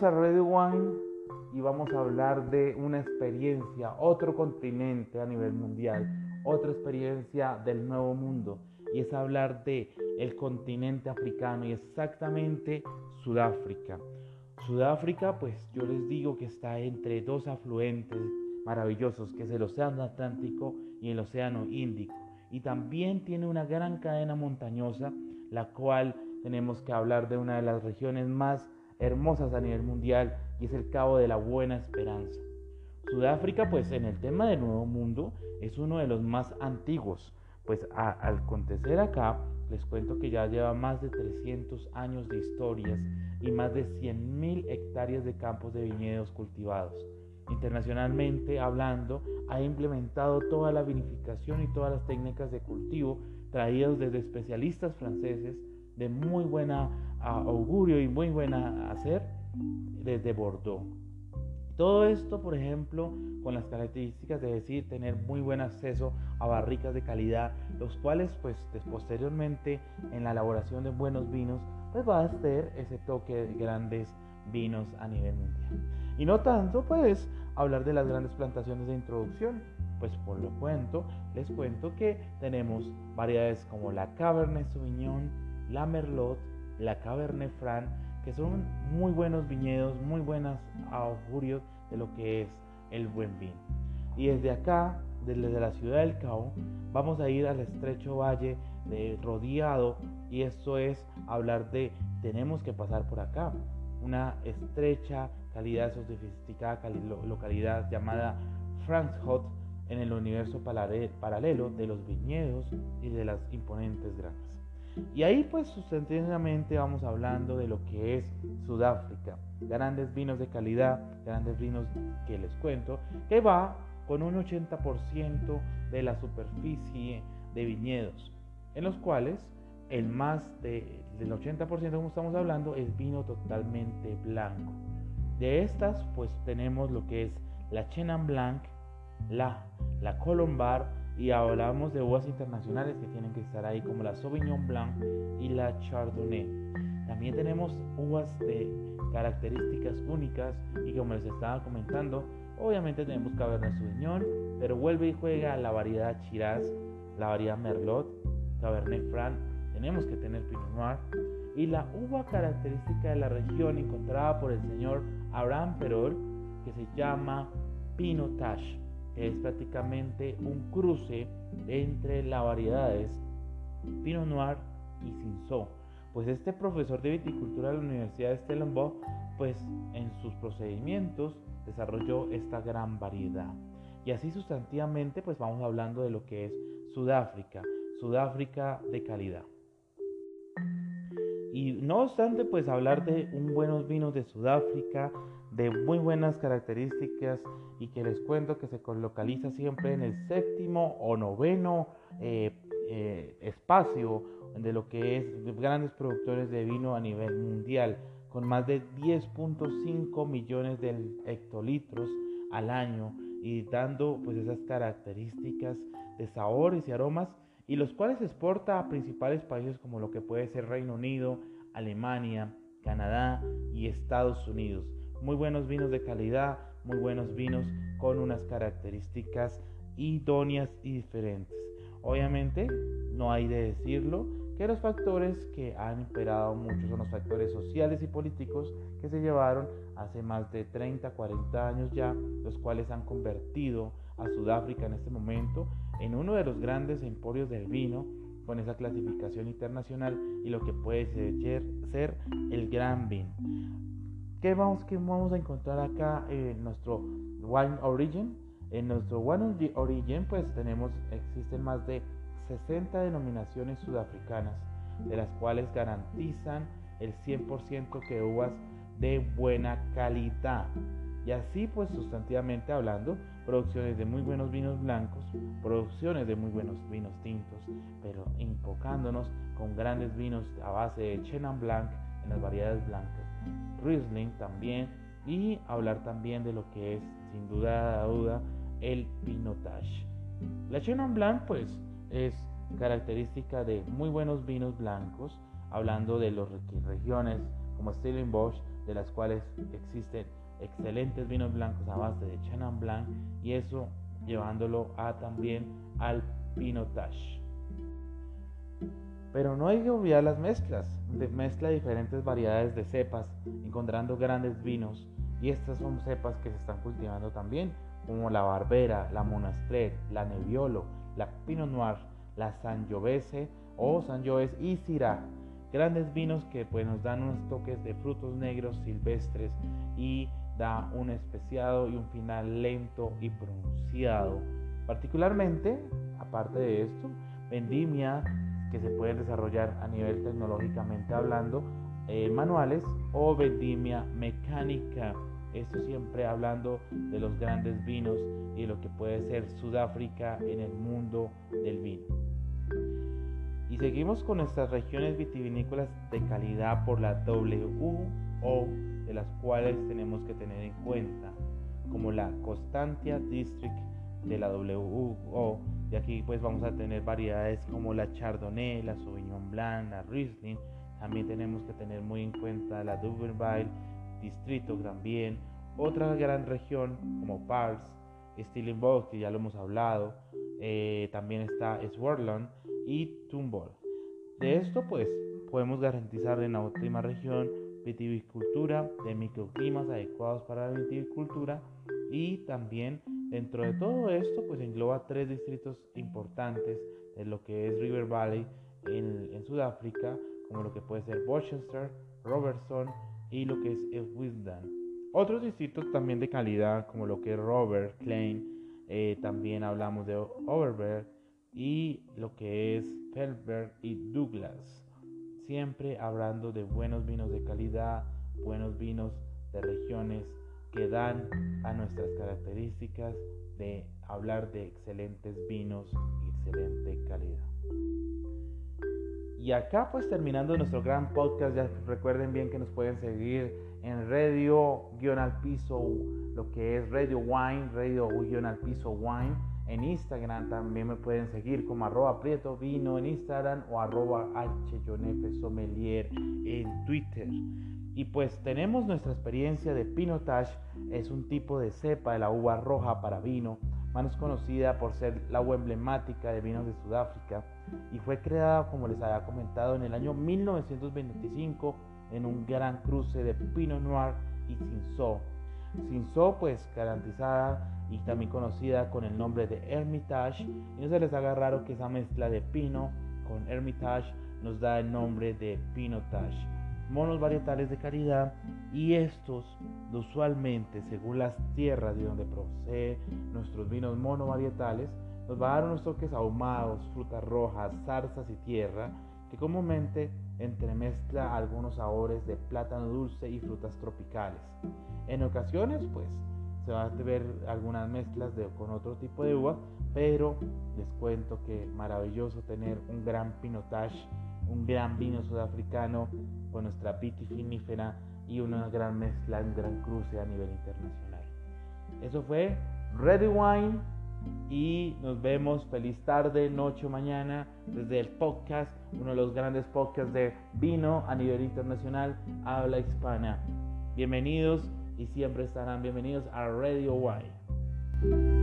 Bienvenidos a Red One y vamos a hablar de una experiencia, otro continente a nivel mundial, otra experiencia del nuevo mundo y es hablar de el continente africano y exactamente Sudáfrica. Sudáfrica, pues yo les digo que está entre dos afluentes maravillosos, que es el Océano Atlántico y el Océano Índico. Y también tiene una gran cadena montañosa, la cual tenemos que hablar de una de las regiones más hermosas a nivel mundial y es el Cabo de la Buena Esperanza. Sudáfrica, pues en el tema del Nuevo Mundo, es uno de los más antiguos, pues al acontecer acá, les cuento que ya lleva más de 300 años de historias y más de 100.000 hectáreas de campos de viñedos cultivados. Internacionalmente hablando, ha implementado toda la vinificación y todas las técnicas de cultivo traídas desde especialistas franceses de muy buena augurio y muy buena hacer desde Bordeaux. Todo esto, por ejemplo, con las características de decir tener muy buen acceso a barricas de calidad, los cuales pues posteriormente en la elaboración de buenos vinos pues va a ser ese toque de grandes vinos a nivel mundial. Y no tanto pues hablar de las grandes plantaciones de introducción, pues por lo cuento les cuento que tenemos variedades como la Cabernet Sauvignon, la Merlot, la Cabernet Franc, que son muy buenos viñedos, muy buenos augurios de lo que es el buen vino. Y desde acá, desde la ciudad del Cabo, vamos a ir al estrecho valle de Rodeado y esto es hablar de tenemos que pasar por acá, una estrecha calidad sofisticada localidad llamada Frankfurt en el universo paralelo de los viñedos y de las imponentes granjas. Y ahí pues sustantivamente vamos hablando de lo que es Sudáfrica. Grandes vinos de calidad, grandes vinos que les cuento, que va con un 80% de la superficie de viñedos, en los cuales el más del 80% como estamos hablando es vino totalmente blanco. De estas pues tenemos lo que es la Chenin Blanc, la, la Colombar, y hablamos de uvas internacionales que tienen que estar ahí como la Sauvignon Blanc y la Chardonnay. También tenemos uvas de características únicas y como les estaba comentando, obviamente tenemos Cabernet Sauvignon, pero vuelve y juega la variedad Shiraz, la variedad Merlot, Cabernet Franc, tenemos que tener Pinot Noir y la uva característica de la región encontrada por el señor Abraham Perol que se llama Pinotage es prácticamente un cruce entre las variedades Pinot Noir y Cinsault. Pues este profesor de viticultura de la Universidad de Stellenbosch, pues en sus procedimientos desarrolló esta gran variedad. Y así sustantivamente, pues vamos hablando de lo que es Sudáfrica, Sudáfrica de calidad. Y no obstante, pues hablar de un buenos vinos de Sudáfrica, de muy buenas características y que les cuento que se localiza siempre en el séptimo o noveno eh, eh, espacio de lo que es grandes productores de vino a nivel mundial, con más de 10.5 millones de hectolitros al año y dando pues esas características de sabores y aromas y los cuales exporta a principales países como lo que puede ser Reino Unido, Alemania, Canadá y Estados Unidos muy buenos vinos de calidad, muy buenos vinos con unas características idóneas y diferentes. Obviamente, no hay de decirlo que los factores que han imperado mucho son los factores sociales y políticos que se llevaron hace más de 30, 40 años ya, los cuales han convertido a Sudáfrica en este momento en uno de los grandes emporios del vino con esa clasificación internacional y lo que puede ser, ser el gran vino. ¿Qué vamos, vamos a encontrar acá en nuestro Wine Origin? En nuestro Wine Origin pues tenemos, existen más de 60 denominaciones sudafricanas, de las cuales garantizan el 100% que uvas de buena calidad. Y así pues sustantivamente hablando, producciones de muy buenos vinos blancos, producciones de muy buenos vinos tintos, pero enfocándonos con grandes vinos a base de Chenin Blanc en las variedades blancas Riesling también y hablar también de lo que es sin duda duda el Pinotage. La Chenin Blanc pues es característica de muy buenos vinos blancos, hablando de las regiones como Stellenbosch, de las cuales existen excelentes vinos blancos a base de Chenin Blanc y eso llevándolo a también al Pinotage. Pero no hay que olvidar las mezclas, de mezcla diferentes variedades de cepas, encontrando grandes vinos y estas son cepas que se están cultivando también, como la Barbera, la Monastret, la Nebbiolo, la Pinot Noir, la Sangiovese o Sangiovese y Syrah. Grandes vinos que pues, nos dan unos toques de frutos negros silvestres y da un especiado y un final lento y pronunciado. Particularmente, aparte de esto, vendimia que se pueden desarrollar a nivel tecnológicamente hablando, eh, manuales o vendimia mecánica. Esto siempre hablando de los grandes vinos y lo que puede ser Sudáfrica en el mundo del vino. Y seguimos con nuestras regiones vitivinícolas de calidad por la WO, de las cuales tenemos que tener en cuenta, como la Constantia District de la WO. De aquí pues vamos a tener variedades como la Chardonnay, la Sauvignon Blanc, la Riesling. También tenemos que tener muy en cuenta la Duverville, Distrito Gran Bien, otra gran región como Pars, Stillenbosch, que ya lo hemos hablado, eh, también está Swartland y Tumbol. De esto pues podemos garantizar en la última región vitivicultura de microclimas adecuados para la viticultura y también dentro de todo esto pues engloba tres distritos importantes de lo que es River Valley en, Sudáfrica como lo que puede ser Worcester, Robertson y lo que es Wisdom. Otros distritos también de calidad, como lo que es Robert, Klein, eh, también hablamos de Overberg y lo que es Feldberg y Douglas. Siempre hablando de buenos vinos de calidad, buenos vinos de regiones que dan a nuestras características de hablar de excelentes vinos y excelente calidad. Y acá pues terminando nuestro gran podcast, ya recuerden bien que nos pueden seguir en radio guion al piso, lo que es Radio Wine, radio guion al piso Wine. En Instagram también me pueden seguir como arroba prieto vino en Instagram o arroba sommelier en Twitter. Y pues tenemos nuestra experiencia de Pinotage, es un tipo de cepa de la uva roja para vino, más conocida por ser la uva emblemática de vinos de Sudáfrica y fue creada, como les había comentado, en el año 1925 en un gran cruce de Pinot Noir y Cinsault. Cinsault pues garantizada y también conocida con el nombre de Hermitage y no se les haga raro que esa mezcla de Pinot con Hermitage nos da el nombre de Pinotage. Monos varietales de calidad y estos usualmente según las tierras de donde procede nuestros vinos monovarietales nos va a dar unos toques ahumados, frutas rojas, zarzas y tierra que comúnmente entremezcla algunos sabores de plátano dulce y frutas tropicales. En ocasiones, pues, se va a ver algunas mezclas con otro tipo de uva, pero les cuento que maravilloso tener un gran pinotage, un gran vino sudafricano con nuestra vitifinífera y una gran mezcla, un gran cruce a nivel internacional. Eso fue Ready Wine y nos vemos feliz tarde, noche o mañana desde el podcast, uno de los grandes podcasts de vino a nivel internacional, habla hispana. Bienvenidos y siempre estarán bienvenidos a Radio Y.